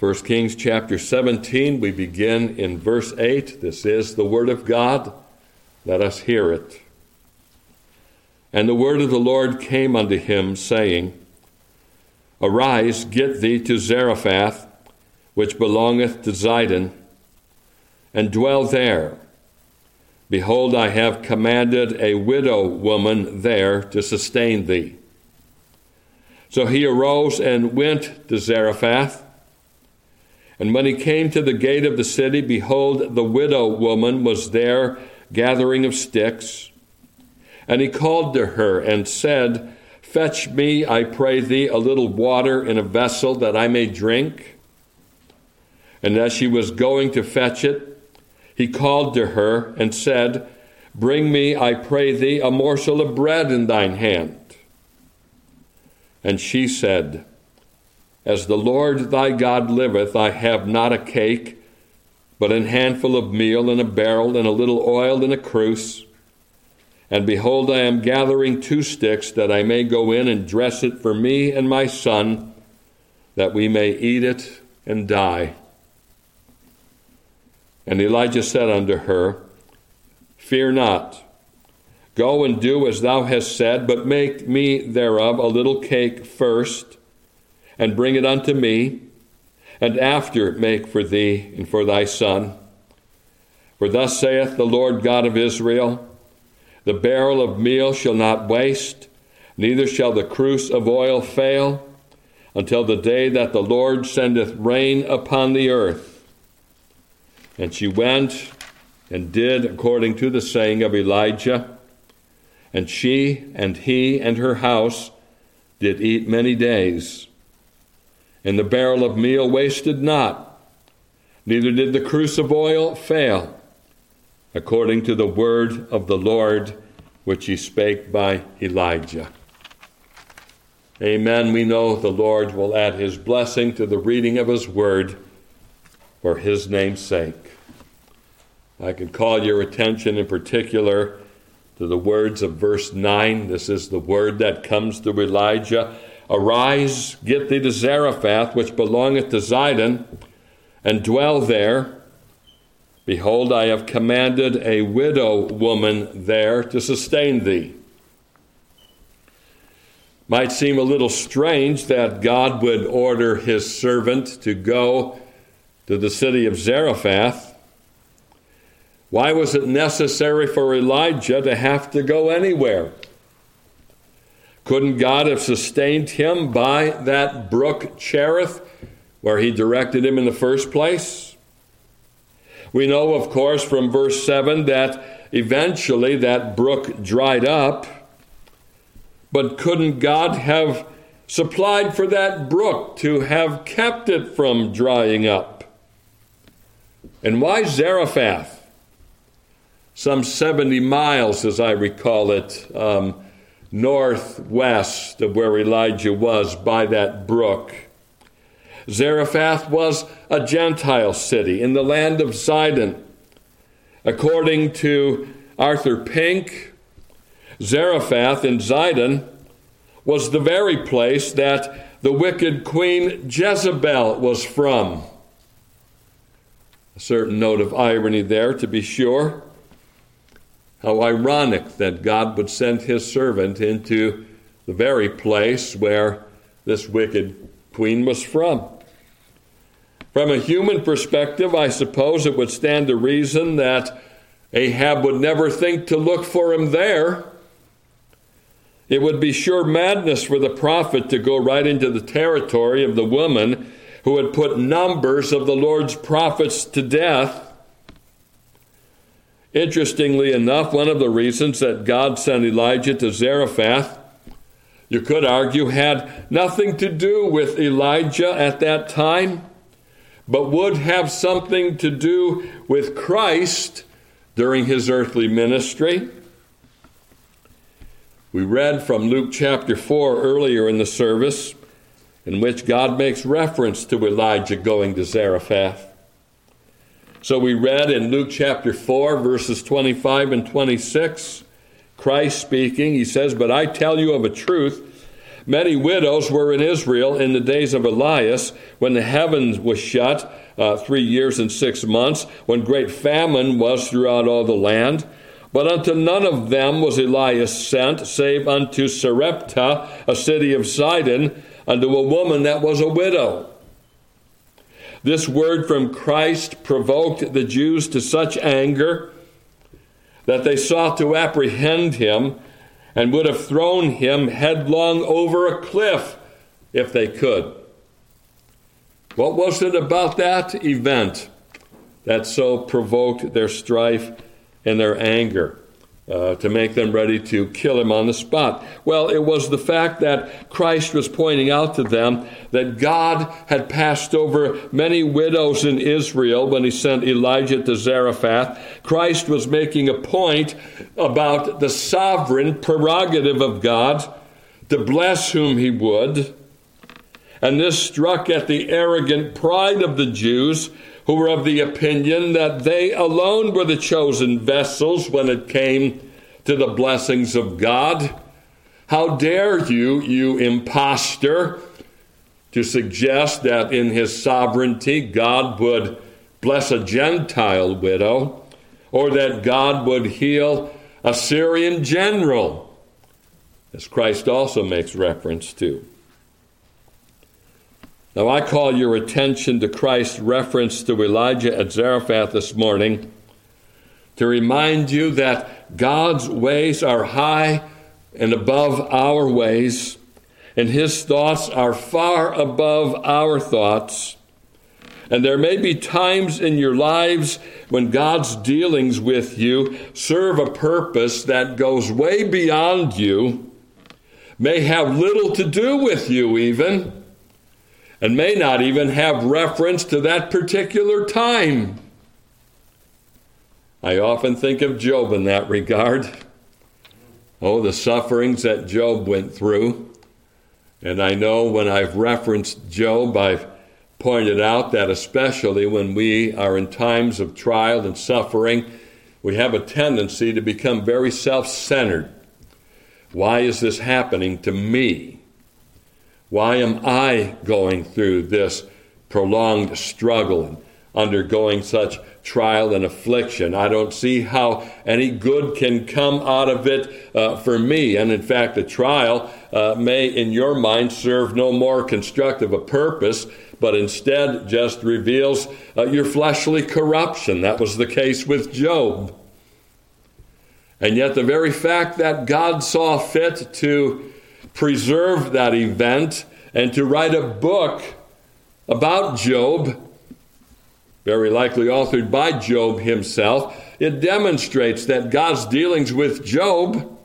1 Kings chapter 17, we begin in verse 8. This is the word of God. Let us hear it. And the word of the Lord came unto him, saying, Arise, get thee to Zarephath, which belongeth to Zidon, and dwell there. Behold, I have commanded a widow woman there to sustain thee. So he arose and went to Zarephath. And when he came to the gate of the city, behold, the widow woman was there gathering of sticks. And he called to her and said, Fetch me, I pray thee, a little water in a vessel that I may drink. And as she was going to fetch it, he called to her and said, Bring me, I pray thee, a morsel of bread in thine hand. And she said, as the Lord thy God liveth, I have not a cake, but an handful of meal in a barrel, and a little oil in a cruse. And behold, I am gathering two sticks, that I may go in and dress it for me and my son, that we may eat it and die. And Elijah said unto her, Fear not. Go and do as thou hast said, but make me thereof a little cake first and bring it unto me, and after make for thee and for thy son. For thus saith the Lord God of Israel The barrel of meal shall not waste, neither shall the cruse of oil fail, until the day that the Lord sendeth rain upon the earth. And she went and did according to the saying of Elijah. And she and he and her house did eat many days and the barrel of meal wasted not, neither did the cruse of oil fail, according to the word of the Lord which he spake by Elijah. Amen. We know the Lord will add his blessing to the reading of his word for his name's sake. I can call your attention in particular to the words of verse 9. This is the word that comes to Elijah Arise, get thee to Zarephath, which belongeth to Zidon, and dwell there. Behold, I have commanded a widow woman there to sustain thee. Might seem a little strange that God would order his servant to go to the city of Zarephath. Why was it necessary for Elijah to have to go anywhere? Couldn't God have sustained him by that brook Cherith where he directed him in the first place? We know, of course, from verse 7 that eventually that brook dried up, but couldn't God have supplied for that brook to have kept it from drying up? And why Zarephath? Some 70 miles, as I recall it. Um, northwest of where Elijah was by that brook. Zarephath was a Gentile city in the land of Sidon. According to Arthur Pink, Zarephath in Zidon was the very place that the wicked queen Jezebel was from. A certain note of irony there, to be sure. How ironic that God would send his servant into the very place where this wicked queen was from. From a human perspective, I suppose it would stand to reason that Ahab would never think to look for him there. It would be sure madness for the prophet to go right into the territory of the woman who had put numbers of the Lord's prophets to death Interestingly enough, one of the reasons that God sent Elijah to Zarephath, you could argue, had nothing to do with Elijah at that time, but would have something to do with Christ during his earthly ministry. We read from Luke chapter 4 earlier in the service, in which God makes reference to Elijah going to Zarephath. So we read in Luke chapter 4, verses 25 and 26, Christ speaking, he says, But I tell you of a truth Many widows were in Israel in the days of Elias, when the heavens was shut, uh, three years and six months, when great famine was throughout all the land. But unto none of them was Elias sent, save unto Sarepta, a city of Sidon, unto a woman that was a widow. This word from Christ provoked the Jews to such anger that they sought to apprehend him and would have thrown him headlong over a cliff if they could. What was it about that event that so provoked their strife and their anger? Uh, to make them ready to kill him on the spot. Well, it was the fact that Christ was pointing out to them that God had passed over many widows in Israel when he sent Elijah to Zarephath. Christ was making a point about the sovereign prerogative of God to bless whom he would. And this struck at the arrogant pride of the Jews who were of the opinion that they alone were the chosen vessels when it came to the blessings of God. How dare you, you impostor, to suggest that in his sovereignty God would bless a Gentile widow or that God would heal a Syrian general, as Christ also makes reference to. Now, I call your attention to Christ's reference to Elijah at Zarephath this morning to remind you that God's ways are high and above our ways, and His thoughts are far above our thoughts. And there may be times in your lives when God's dealings with you serve a purpose that goes way beyond you, may have little to do with you, even and may not even have reference to that particular time. I often think of Job in that regard. Oh, the sufferings that Job went through. And I know when I've referenced Job, I've pointed out that especially when we are in times of trial and suffering, we have a tendency to become very self centered. Why is this happening to me? Why am I going through this prolonged struggle and undergoing such trial and affliction? I don't see how any good can come out of it uh, for me. And in fact, the trial uh, may, in your mind, serve no more constructive a purpose, but instead just reveals uh, your fleshly corruption. That was the case with Job. And yet, the very fact that God saw fit to preserve that event and to write a book about Job, very likely authored by Job himself, it demonstrates that God's dealings with Job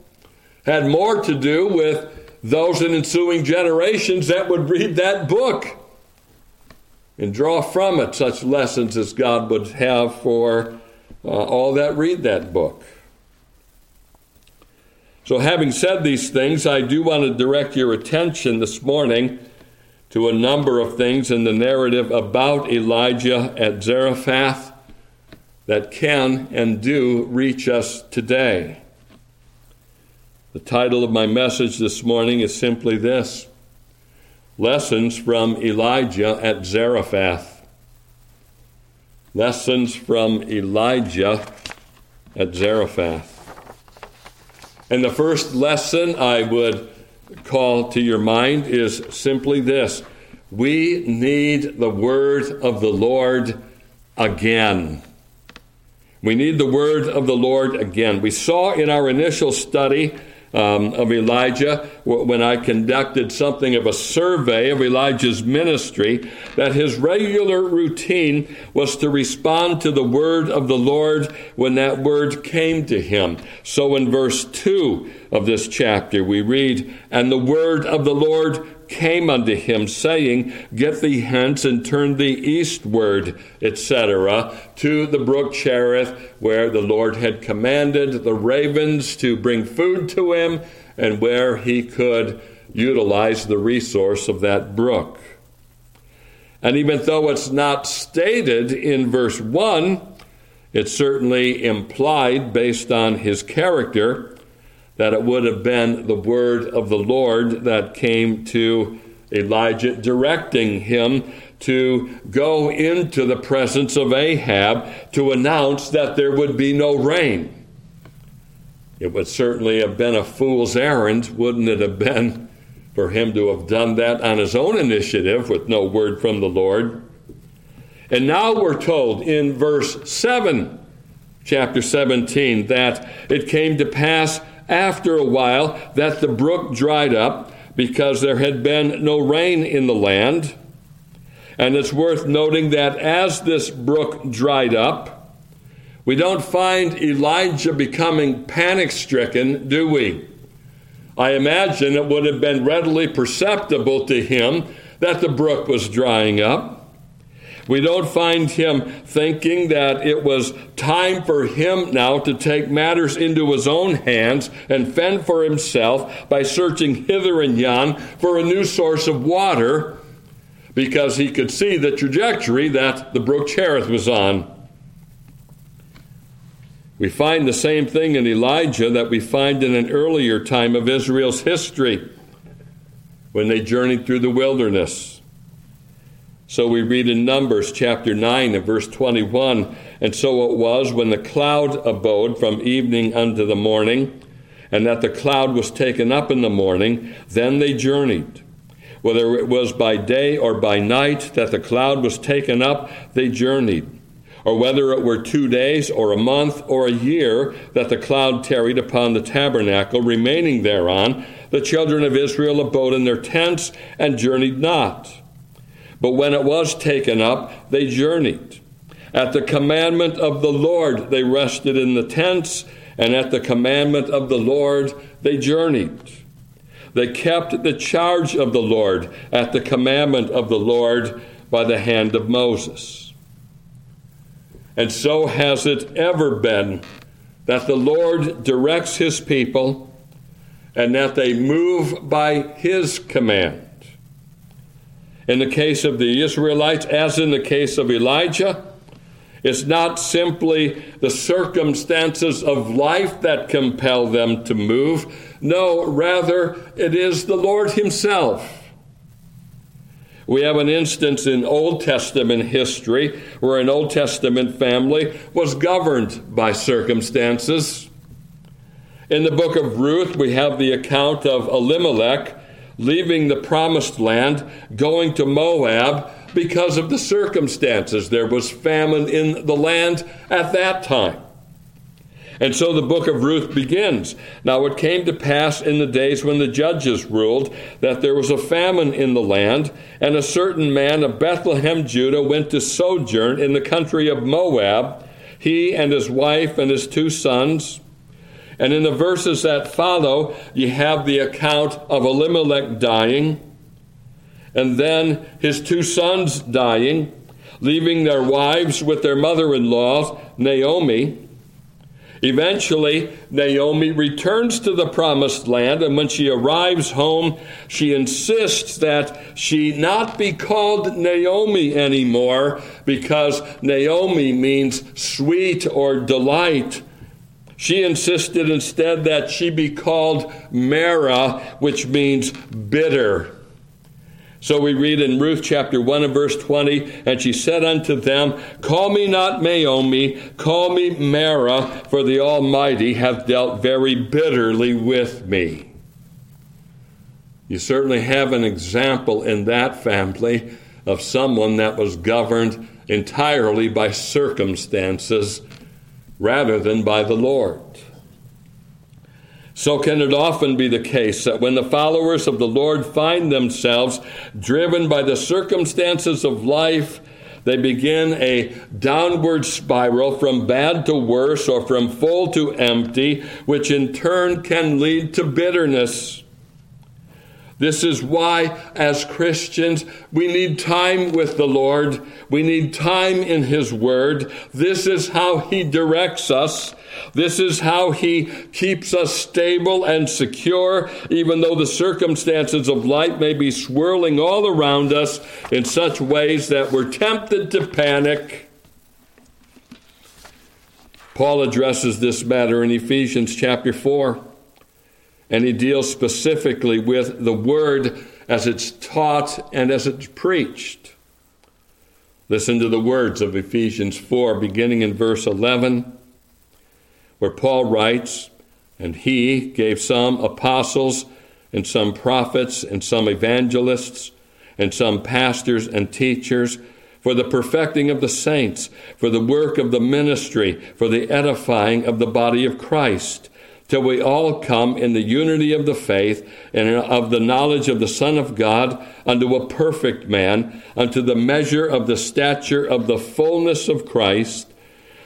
had more to do with those in ensuing generations that would read that book and draw from it such lessons as God would have for uh, all that read that book. So, having said these things, I do want to direct your attention this morning to a number of things in the narrative about Elijah at Zarephath that can and do reach us today. The title of my message this morning is simply this Lessons from Elijah at Zarephath. Lessons from Elijah at Zarephath. And the first lesson I would call to your mind is simply this we need the word of the Lord again. We need the word of the Lord again. We saw in our initial study um, of Elijah, when I conducted something of a survey of Elijah's ministry, that his regular routine was to respond to the word of the Lord when that word came to him. So in verse 2 of this chapter, we read, And the word of the Lord came unto him, saying, Get thee hence and turn thee eastward, etc., to the brook Cherith, where the Lord had commanded the ravens to bring food to him, and where he could utilize the resource of that brook. And even though it's not stated in verse 1, it's certainly implied based on his character that it would have been the word of the Lord that came to Elijah, directing him to go into the presence of Ahab to announce that there would be no rain. It would certainly have been a fool's errand, wouldn't it have been, for him to have done that on his own initiative with no word from the Lord? And now we're told in verse 7, chapter 17, that it came to pass after a while that the brook dried up because there had been no rain in the land. And it's worth noting that as this brook dried up, we don't find Elijah becoming panic stricken, do we? I imagine it would have been readily perceptible to him that the brook was drying up. We don't find him thinking that it was time for him now to take matters into his own hands and fend for himself by searching hither and yon for a new source of water because he could see the trajectory that the brook Cherith was on. We find the same thing in Elijah that we find in an earlier time of Israel's history when they journeyed through the wilderness. So we read in Numbers chapter 9 and verse 21 And so it was when the cloud abode from evening unto the morning, and that the cloud was taken up in the morning, then they journeyed. Whether it was by day or by night that the cloud was taken up, they journeyed. Or whether it were two days or a month or a year that the cloud tarried upon the tabernacle, remaining thereon, the children of Israel abode in their tents and journeyed not. But when it was taken up, they journeyed. At the commandment of the Lord, they rested in the tents, and at the commandment of the Lord, they journeyed. They kept the charge of the Lord at the commandment of the Lord by the hand of Moses. And so has it ever been that the Lord directs his people and that they move by his command. In the case of the Israelites, as in the case of Elijah, it's not simply the circumstances of life that compel them to move. No, rather, it is the Lord Himself. We have an instance in Old Testament history where an Old Testament family was governed by circumstances. In the book of Ruth, we have the account of Elimelech leaving the promised land, going to Moab because of the circumstances. There was famine in the land at that time. And so the book of Ruth begins. Now it came to pass in the days when the judges ruled that there was a famine in the land, and a certain man of Bethlehem, Judah, went to sojourn in the country of Moab, he and his wife and his two sons. And in the verses that follow, you have the account of Elimelech dying, and then his two sons dying, leaving their wives with their mother in law, Naomi. Eventually, Naomi returns to the promised land, and when she arrives home, she insists that she not be called Naomi anymore because Naomi means sweet or delight. She insisted instead that she be called Mara, which means bitter. So we read in Ruth chapter 1 and verse 20, and she said unto them, Call me not Naomi, call me Mara, for the Almighty hath dealt very bitterly with me. You certainly have an example in that family of someone that was governed entirely by circumstances rather than by the Lord. So can it often be the case that when the followers of the Lord find themselves driven by the circumstances of life, they begin a downward spiral from bad to worse or from full to empty, which in turn can lead to bitterness. This is why, as Christians, we need time with the Lord. We need time in His Word. This is how He directs us. This is how He keeps us stable and secure, even though the circumstances of life may be swirling all around us in such ways that we're tempted to panic. Paul addresses this matter in Ephesians chapter 4. And he deals specifically with the word as it's taught and as it's preached. Listen to the words of Ephesians 4, beginning in verse 11, where Paul writes, And he gave some apostles, and some prophets, and some evangelists, and some pastors and teachers for the perfecting of the saints, for the work of the ministry, for the edifying of the body of Christ, till we all come in the unity of the faith and of the knowledge of the Son of God unto a perfect man, unto the measure of the stature of the fullness of Christ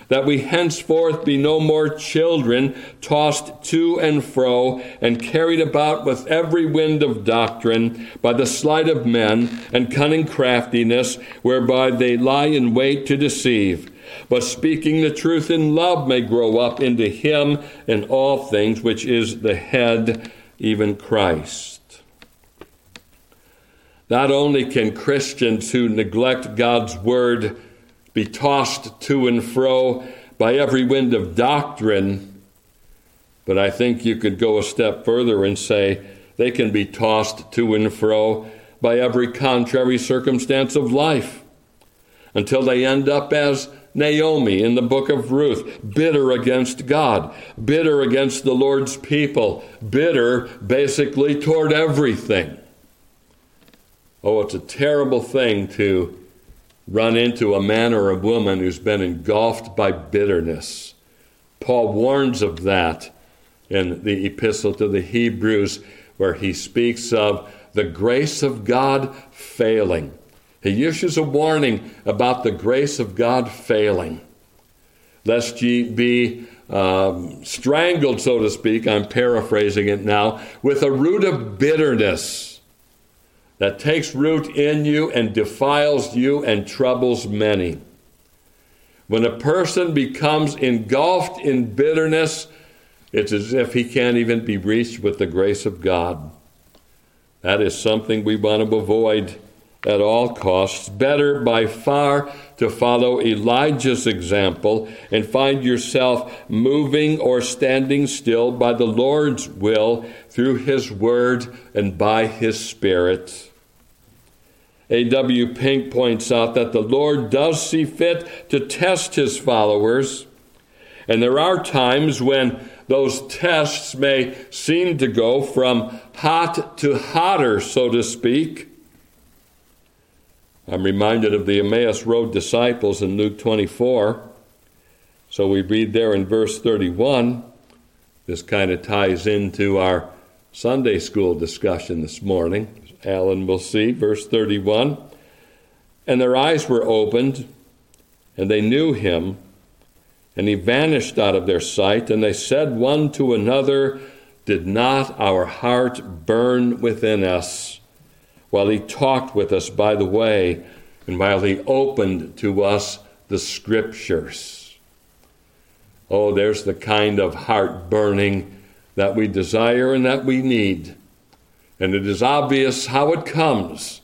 that we henceforth be no more children, tossed to and fro, and carried about with every wind of doctrine, by the sleight of men and cunning craftiness, whereby they lie in wait to deceive. But speaking the truth in love may grow up into him in all things, which is the head, even Christ. Not only can Christians who neglect God's word be tossed to and fro by every wind of doctrine. But I think you could go a step further and say they can be tossed to and fro by every contrary circumstance of life until they end up as Naomi in the book of Ruth, bitter against God, bitter against the Lord's people, bitter basically toward everything. Oh, it's a terrible thing to run into a man or a woman who's been engulfed by bitterness. Paul warns of that in the epistle to the Hebrews, where he speaks of the grace of God failing. He issues a warning about the grace of God failing. Lest ye be um, strangled, so to speak, I'm paraphrasing it now, with a root of bitterness that takes root in you and defiles you and troubles many. When a person becomes engulfed in bitterness, it's as if he can't even be reached with the grace of God. That is something we want to avoid at all costs. Better by far to follow Elijah's example and find yourself moving or standing still by the Lord's will through his word and by his spirit. A.W. Pink points out that the Lord does see fit to test his followers, and there are times when those tests may seem to go from hot to hotter, so to speak. I'm reminded of the Emmaus Road disciples in Luke 24. So we read there in verse 31. This kind of ties into our Sunday school discussion this morning. Alan will see, verse 31. And their eyes were opened, and they knew him, and he vanished out of their sight. And they said one to another, Did not our heart burn within us while he talked with us by the way, and while he opened to us the scriptures? Oh, there's the kind of heart burning that we desire and that we need. And it is obvious how it comes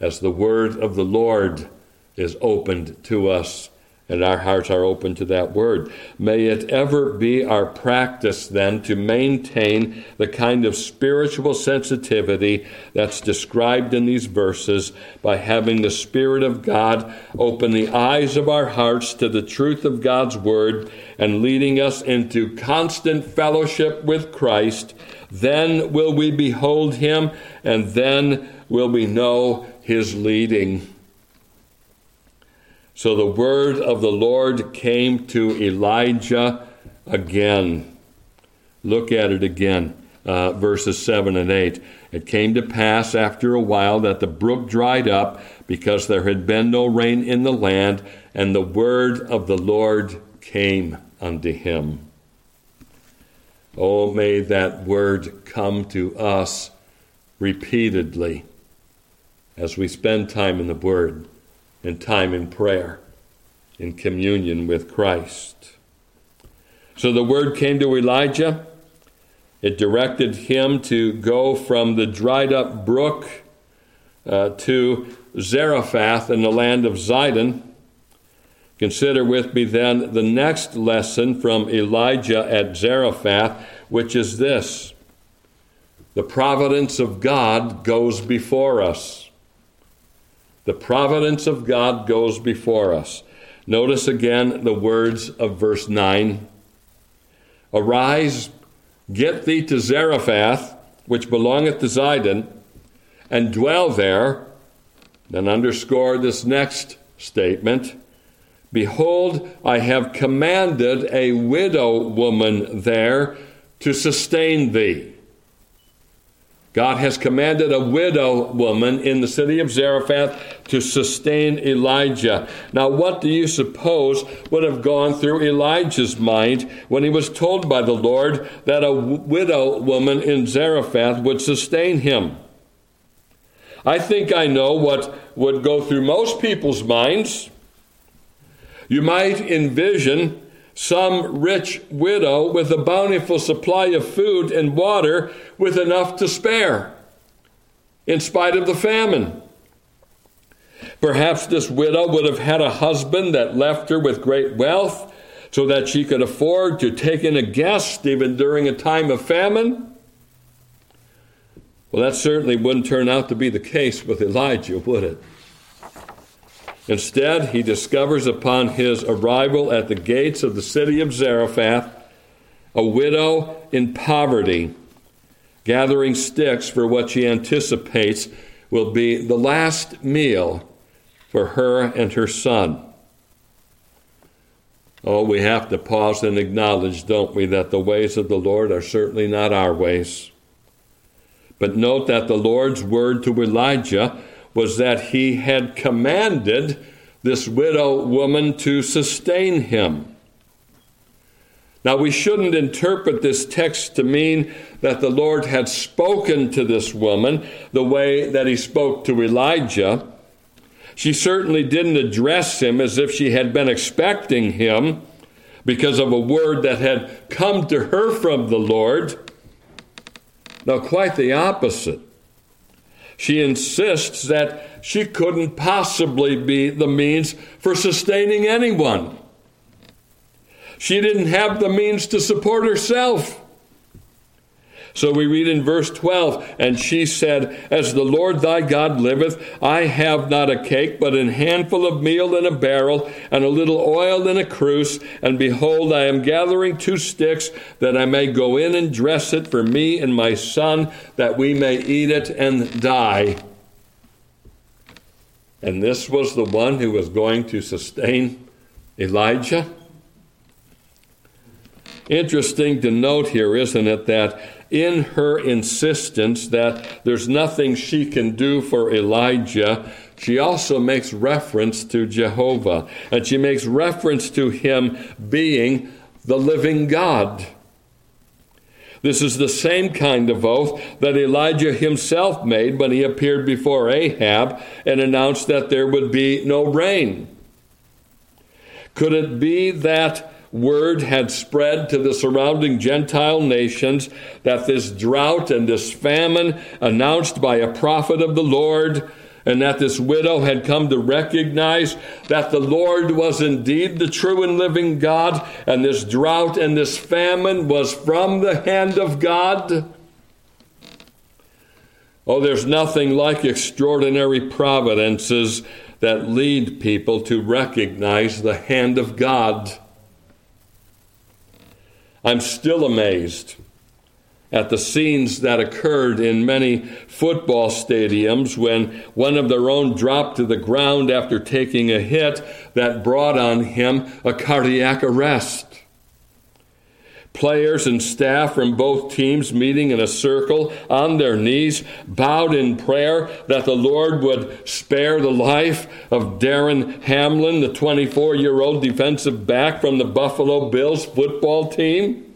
as the word of the Lord is opened to us and our hearts are open to that word. May it ever be our practice then to maintain the kind of spiritual sensitivity that's described in these verses by having the Spirit of God open the eyes of our hearts to the truth of God's word and leading us into constant fellowship with Christ. Then will we behold him and then will we know his leading. So the word of the Lord came to Elijah again. Look at it again, uh, verses 7 and 8. It came to pass after a while that the brook dried up because there had been no rain in the land, and the word of the Lord came unto him. Oh, may that word come to us repeatedly as we spend time in the Word and time in prayer, in communion with Christ. So the word came to Elijah. It directed him to go from the dried up brook uh, to Zarephath in the land of Zidon. Consider with me then the next lesson from Elijah at Zarephath, which is this The providence of God goes before us. The providence of God goes before us. Notice again the words of verse 9 Arise, get thee to Zarephath, which belongeth to Zidon, and dwell there. Then underscore this next statement Behold, I have commanded a widow woman there to sustain thee. God has commanded a widow woman in the city of Zarephath to sustain Elijah. Now, what do you suppose would have gone through Elijah's mind when he was told by the Lord that a widow woman in Zarephath would sustain him? I think I know what would go through most people's minds. You might envision some rich widow with a bountiful supply of food and water with enough to spare, in spite of the famine. Perhaps this widow would have had a husband that left her with great wealth so that she could afford to take in a guest even during a time of famine. Well, that certainly wouldn't turn out to be the case with Elijah, would it? Instead, he discovers upon his arrival at the gates of the city of Zarephath a widow in poverty, gathering sticks for what she anticipates will be the last meal for her and her son. Oh, we have to pause and acknowledge, don't we, that the ways of the Lord are certainly not our ways. But note that the Lord's word to Elijah was that he had commanded this widow woman to sustain him. Now, we shouldn't interpret this text to mean that the Lord had spoken to this woman the way that he spoke to Elijah. She certainly didn't address him as if she had been expecting him because of a word that had come to her from the Lord. Now, quite the opposite. She insists that she couldn't possibly be the means for sustaining anyone. She didn't have the means to support herself. So we read in verse 12, and she said, As the Lord thy God liveth, I have not a cake, but an handful of meal in a barrel, and a little oil in a cruse. And behold, I am gathering two sticks, that I may go in and dress it for me and my son, that we may eat it and die. And this was the one who was going to sustain Elijah. Interesting to note here, isn't it, that in her insistence that there's nothing she can do for Elijah, she also makes reference to Jehovah, and she makes reference to him being the living God. This is the same kind of oath that Elijah himself made when he appeared before Ahab and announced that there would be no rain. Could it be that word had spread to the surrounding Gentile nations that this drought and this famine, announced by a prophet of the Lord, and that this widow had come to recognize that the Lord was indeed the true and living God, and this drought and this famine was from the hand of God. Oh, there's nothing like extraordinary providences that lead people to recognize the hand of God. I'm still amazed at the scenes that occurred in many football stadiums when one of their own dropped to the ground after taking a hit that brought on him a cardiac arrest. Players and staff from both teams meeting in a circle on their knees, bowed in prayer that the Lord would spare the life of Damar Hamlin, the 24 year old defensive back from the Buffalo Bills football team.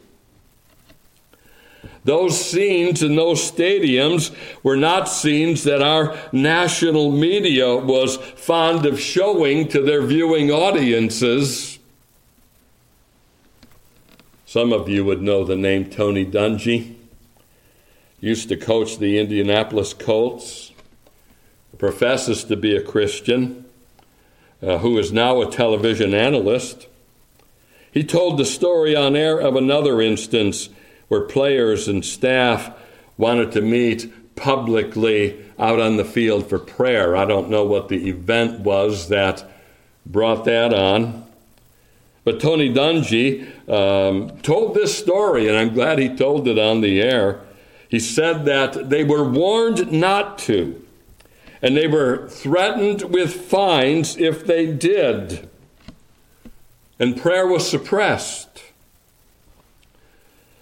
Those scenes in those stadiums were not scenes that our national media was fond of showing to their viewing audiences. Some of you would know the name Tony Dungy. Used to coach the Indianapolis Colts, professes to be a Christian, uh, who is now a television analyst. He told the story on air of another instance where players and staff wanted to meet publicly out on the field for prayer. I don't know what the event was that brought that on. But Tony Dungy um, told this story, and I'm glad he told it on the air. He said that they were warned not to, and they were threatened with fines if they did. And prayer was suppressed.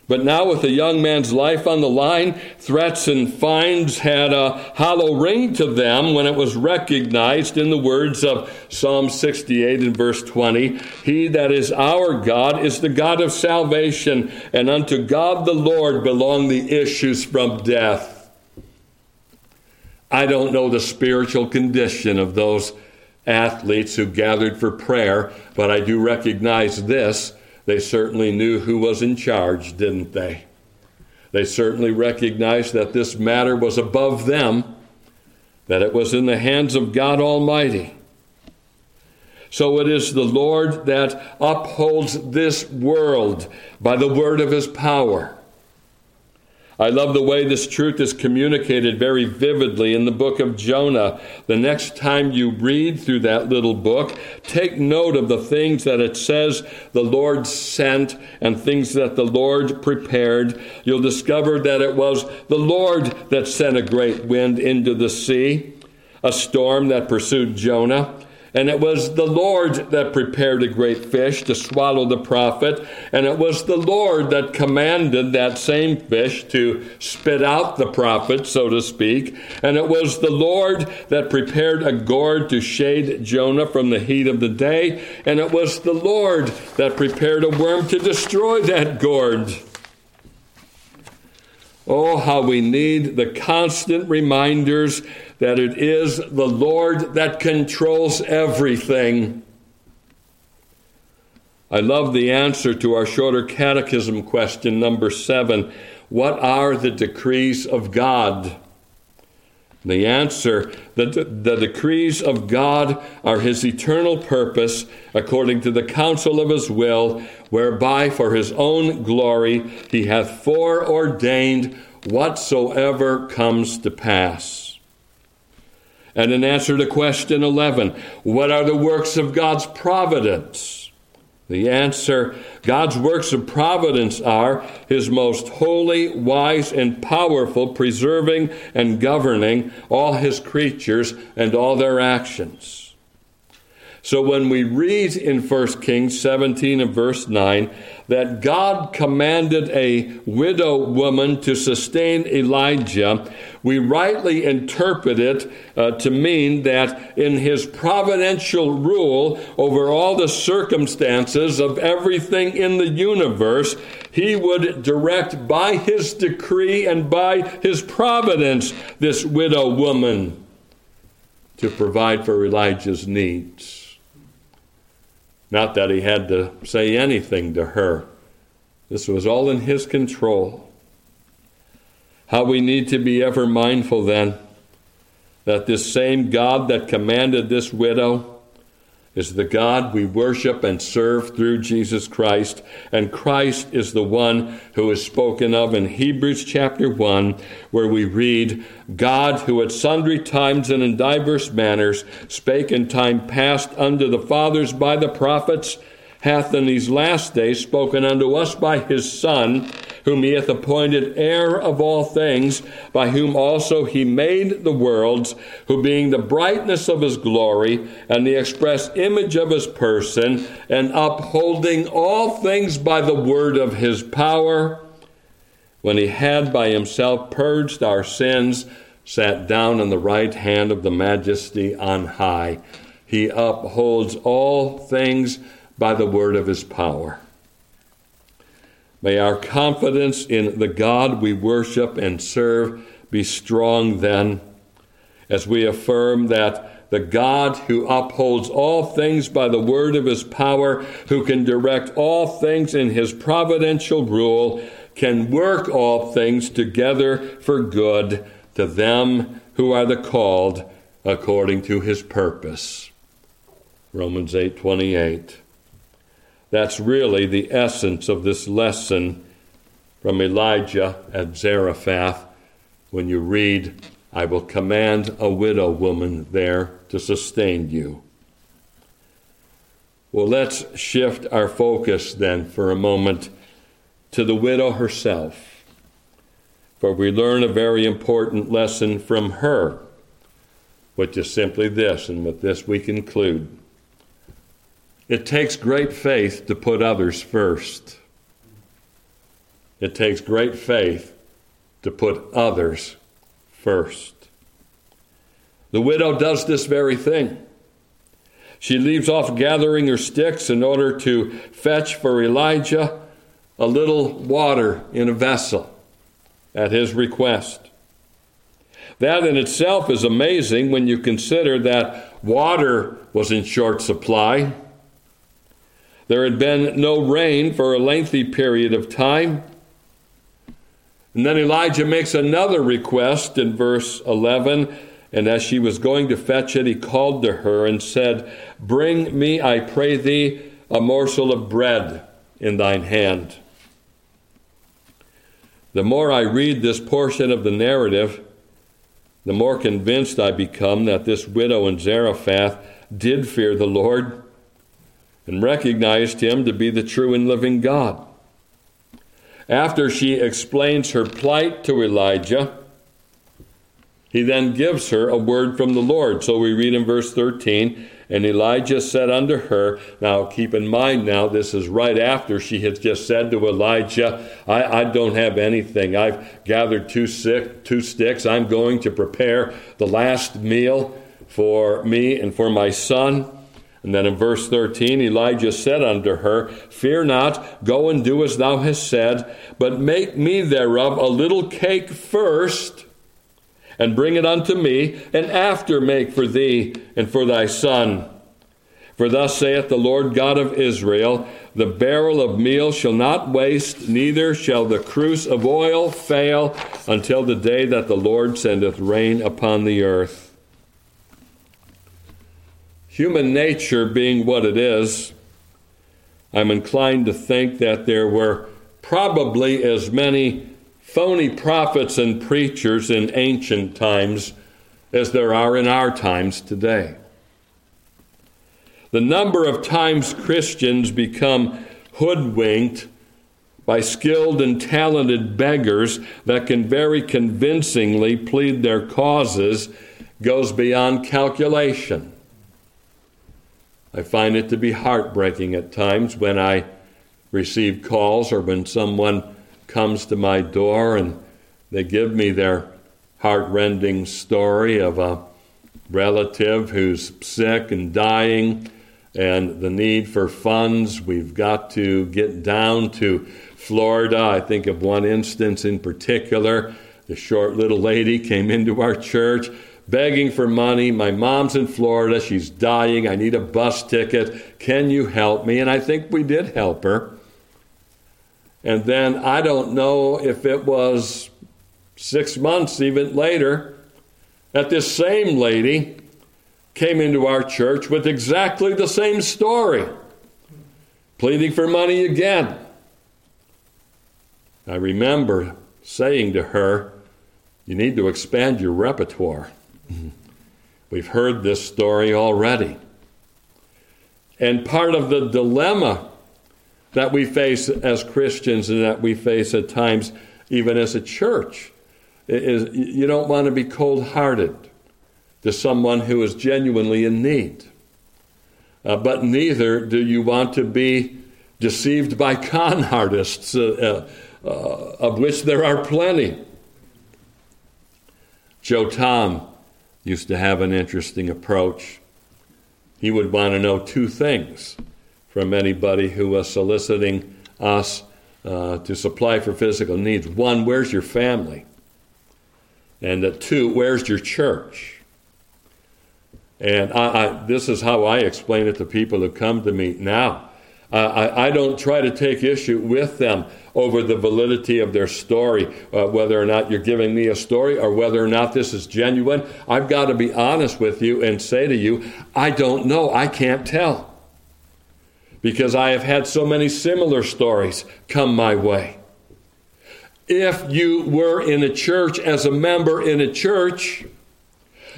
But now, with a young man's life on the line, threats and fines had a hollow ring to them when it was recognized in the words of Psalm 68 and verse 20 He that is our God is the God of salvation, and unto God the Lord belong the issues from death. I don't know the spiritual condition of those athletes who gathered for prayer, but I do recognize this they certainly knew who was in charge, didn't they? They certainly recognized that this matter was above them, that it was in the hands of God Almighty. So it is the Lord that upholds this world by the word of his power. I love the way this truth is communicated very vividly in the book of Jonah. The next time you read through that little book, take note of the things that it says the Lord sent and things that the Lord prepared. You'll discover that it was the Lord that sent a great wind into the sea, a storm that pursued Jonah. And it was the Lord that prepared a great fish to swallow the prophet. And it was the Lord that commanded that same fish to spit out the prophet, so to speak. And it was the Lord that prepared a gourd to shade Jonah from the heat of the day. And it was the Lord that prepared a worm to destroy that gourd. Oh, how we need the constant reminders that it is the Lord that controls everything. I love the answer to our shorter catechism question, number seven What are the decrees of God? The answer the, the decrees of God are his eternal purpose according to the counsel of his will, whereby for his own glory he hath foreordained whatsoever comes to pass. And in answer to question 11, what are the works of God's providence? The answer God's works of providence are His most holy, wise, and powerful, preserving and governing all His creatures and all their actions. So when we read in 1 Kings 17 and verse 9 that God commanded a widow woman to sustain Elijah, we rightly interpret it uh, to mean that in his providential rule over all the circumstances of everything in the universe, he would direct by his decree and by his providence this widow woman to provide for Elijah's needs. Not that he had to say anything to her. This was all in his control. How we need to be ever mindful then that this same God that commanded this widow is the God we worship and serve through Jesus Christ. And Christ is the one who is spoken of in Hebrews chapter 1, where we read, God, who at sundry times and in divers manners spake in time past unto the fathers by the prophets, hath in these last days spoken unto us by his Son whom he hath appointed heir of all things, by whom also he made the worlds, who being the brightness of his glory, and the express image of his person, and upholding all things by the word of his power, when he had by himself purged our sins, sat down on the right hand of the majesty on high. He upholds all things by the word of his power. May our confidence in the God we worship and serve be strong then, as we affirm that the God who upholds all things by the word of his power, who can direct all things in his providential rule, can work all things together for good to them who are the called according to his purpose. Romans 8:28 that's really the essence of this lesson from Elijah at Zarephath when you read, I will command a widow woman there to sustain you. Well, let's shift our focus then for a moment to the widow herself, for we learn a very important lesson from her, which is simply this, and with this we conclude. It takes great faith to put others first. It takes great faith to put others first. The widow does this very thing. She leaves off gathering her sticks in order to fetch for Elijah a little water in a vessel at his request. That in itself is amazing when you consider that water was in short supply. There had been no rain for a lengthy period of time. And then Elijah makes another request in verse 11. And as she was going to fetch it, he called to her and said, Bring me, I pray thee, a morsel of bread in thine hand. The more I read this portion of the narrative, the more convinced I become that this widow in Zarephath did fear the Lord and recognized him to be the true and living God. After she explains her plight to Elijah, he then gives her a word from the Lord. So we read in verse 13, and Elijah said unto her, Now keep in mind now, this is right after she had just said to Elijah, I, I don't have anything. I've gathered two, sick, two sticks. I'm going to prepare the last meal for me and for my son. And then in verse 13, Elijah said unto her, Fear not, go and do as thou hast said, but make me thereof a little cake first, and bring it unto me, and after make for thee and for thy son. For thus saith the Lord God of Israel The barrel of meal shall not waste, neither shall the cruse of oil fail, until the day that the Lord sendeth rain upon the earth. Human nature being what it is, I'm inclined to think that there were probably as many phony prophets and preachers in ancient times as there are in our times today. The number of times Christians become hoodwinked by skilled and talented beggars that can very convincingly plead their causes goes beyond calculation. I find it to be heartbreaking at times when I receive calls or when someone comes to my door and they give me their heartrending story of a relative who's sick and dying and the need for funds. We've got to get down to Florida. I think of one instance in particular. The short little lady came into our church begging for money. My mom's in Florida. She's dying. I need a bus ticket. Can you help me? And I think we did help her. And then I don't know if it was six months, even later, that this same lady came into our church with exactly the same story, pleading for money again. I remember saying to her, You need to expand your repertoire. We've heard this story already. And part of the dilemma that we face as Christians and that we face at times, even as a church, is you don't want to be cold hearted to someone who is genuinely in need. Uh, but neither do you want to be deceived by con artists, uh, uh, of which there are plenty. Joe Tom used to have an interesting approach. He would want to know two things from anybody who was soliciting us uh, to supply for physical needs. One, where's your family? And uh, two, where's your church? And I, I, this is how I explain it to people who come to me now. Uh, I, I, don't try to take issue with them over the validity of their story, uh, whether or not you're giving me a story or whether or not this is genuine. I've got to be honest with you and say to you, I don't know. I can't tell. Because I have had so many similar stories come my way. If you were in a church as a member in a church,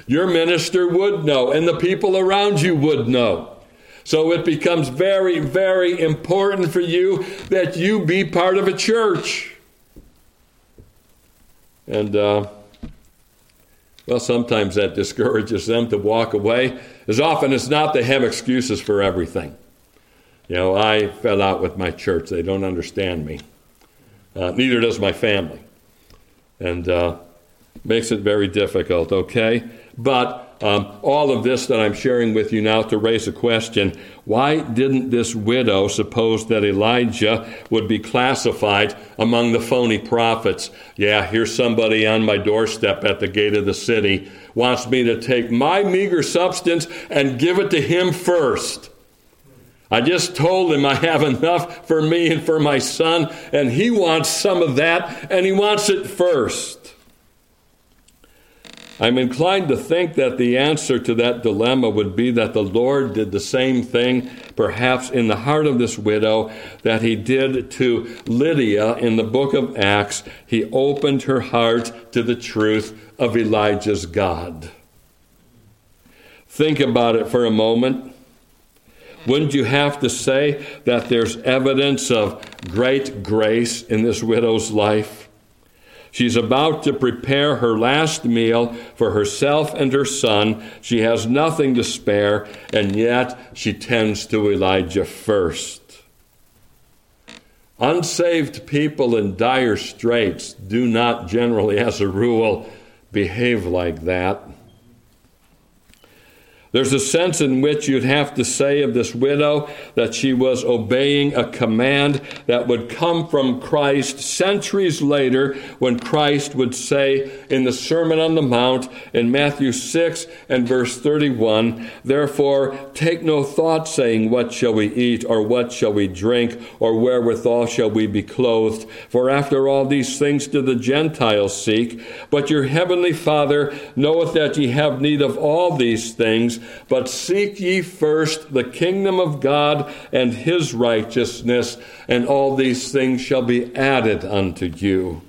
your minister would know, and the people around you would know. So it becomes very, very important for you that you be part of a church. And, uh, well, sometimes that discourages them to walk away. As often as not, they have excuses for everything. You know, I fell out with my church. They don't understand me. Uh, neither does my family. And uh, makes it very difficult, okay? But um, all of this that I'm sharing with you now to raise a question why didn't this widow suppose that Elijah would be classified among the phony prophets? Yeah, here's somebody on my doorstep at the gate of the city, wants me to take my meager substance and give it to him first. I just told him I have enough for me and for my son, and he wants some of that, and he wants it first. I'm inclined to think that the answer to that dilemma would be that the Lord did the same thing, perhaps in the heart of this widow, that he did to Lydia in the book of Acts. He opened her heart to the truth of Elijah's God. Think about it for a moment. Wouldn't you have to say that there's evidence of great grace in this widow's life? She's about to prepare her last meal for herself and her son. She has nothing to spare, and yet she tends to Elijah first. Unsaved people in dire straits do not generally, as a rule, behave like that. There's a sense in which you'd have to say of this widow that she was obeying a command that would come from Christ centuries later when Christ would say in the Sermon on the Mount in Matthew 6 and verse 31 Therefore, take no thought saying, What shall we eat, or what shall we drink, or wherewithal shall we be clothed? For after all these things do the Gentiles seek. But your heavenly Father knoweth that ye have need of all these but seek ye first the kingdom of God and his righteousness, and all these things shall be added unto you.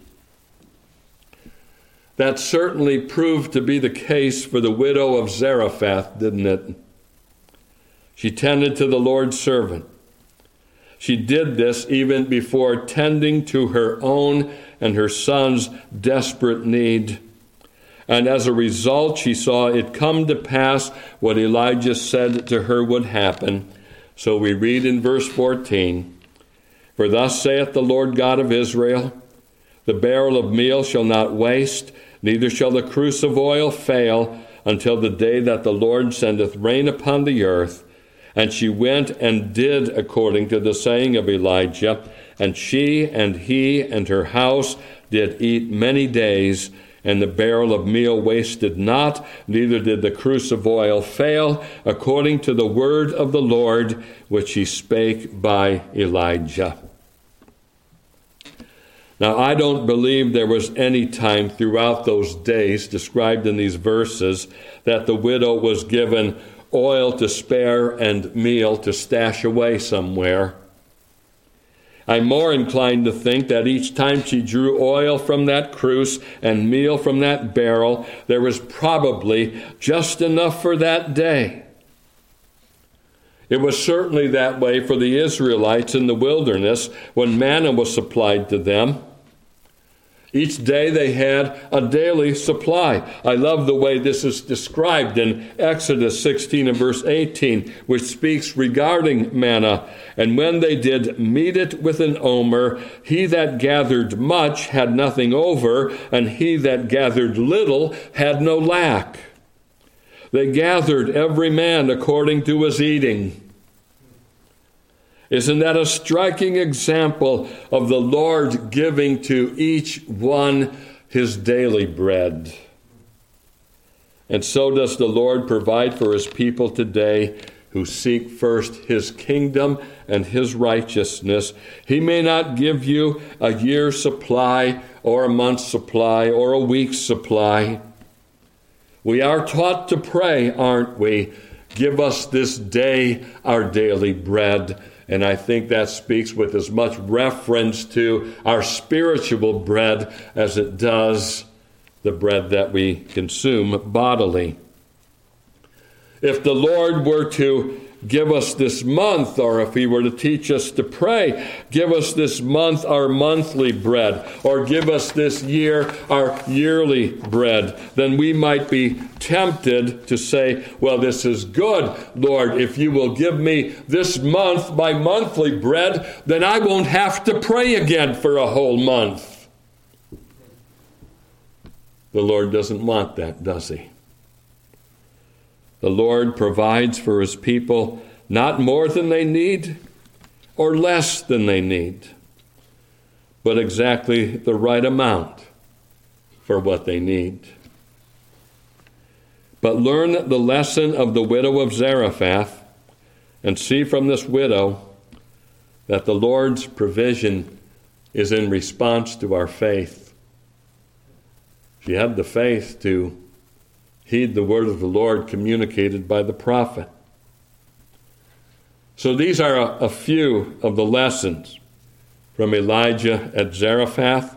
That certainly proved to be the case for the widow of Zarephath, didn't it? She tended to the Lord's servant. She did this even before tending to her own and her son's desperate need. And as a result, she saw it come to pass what Elijah said to her would happen. So we read in verse 14 For thus saith the Lord God of Israel The barrel of meal shall not waste, neither shall the cruse of oil fail, until the day that the Lord sendeth rain upon the earth. And she went and did according to the saying of Elijah, and she and he and her house did eat many days and the barrel of meal wasted not, neither did the cruse of oil fail, according to the word of the Lord which he spake by Elijah. Now, I don't believe there was any time throughout those days described in these verses that the widow was given oil to spare and meal to stash away somewhere. I'm more inclined to think that each time she drew oil from that cruse and meal from that barrel, there was probably just enough for that day. It was certainly that way for the Israelites in the wilderness when manna was supplied to them. Each day they had a daily supply. I love the way this is described in Exodus 16 and verse 18, which speaks regarding manna. And when they did mete it with an omer, he that gathered much had nothing over, and he that gathered little had no lack. They gathered every man according to his eating. Isn't that a striking example of the Lord giving to each one his daily bread? And so does the Lord provide for his people today who seek first his kingdom and his righteousness. He may not give you a year's supply or a month's supply or a week's supply. We are taught to pray, aren't we? Give us this day our daily bread And I think that speaks with as much reference to our spiritual bread as it does the bread that we consume bodily. If the Lord were to give us this month, or if He were to teach us to pray, give us this month our monthly bread, or give us this year our yearly bread, then we might be tempted to say, Well, this is good, Lord. If you will give me this month my monthly bread, then I won't have to pray again for a whole month. The Lord doesn't want that, does He? The Lord provides for his people not more than they need or less than they need, but exactly the right amount for what they need. But learn the lesson of the widow of Zarephath and see from this widow that the Lord's provision is in response to our faith. She had the faith to heed the word of the Lord communicated by the prophet. So these are a, a few of the lessons from Elijah at Zarephath.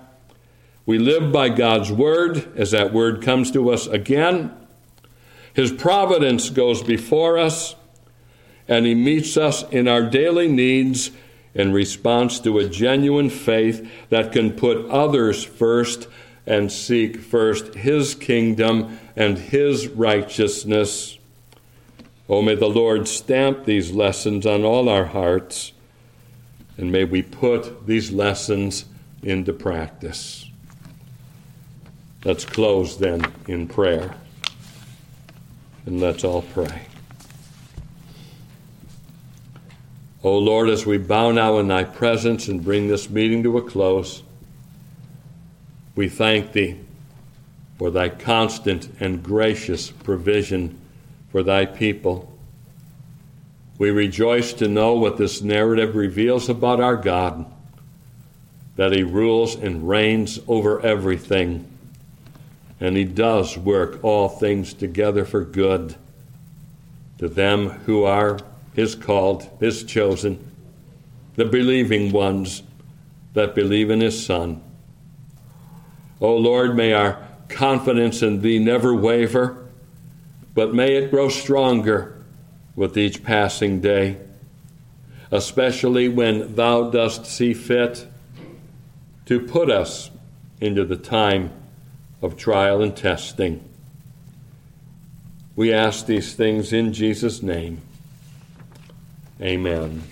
We live by God's word as that word comes to us again. His providence goes before us, and He meets us in our daily needs in response to a genuine faith that can put others first and seek first His kingdom and His righteousness. Oh, may the Lord stamp these lessons on all our hearts, and may we put these lessons into practice. Let's close then in prayer, and let's all pray. O oh Lord, as we bow now in thy presence and bring this meeting to a close, we thank thee for thy constant and gracious provision for thy people. We rejoice to know what this narrative reveals about our God that he rules and reigns over everything, and he does work all things together for good to them who are his called, his chosen, the believing ones that believe in his Son. O oh Lord, may our confidence in Thee never waver, but may it grow stronger with each passing day, especially when Thou dost see fit to put us into the time of trial and testing. We ask these things in Jesus' name. Amen.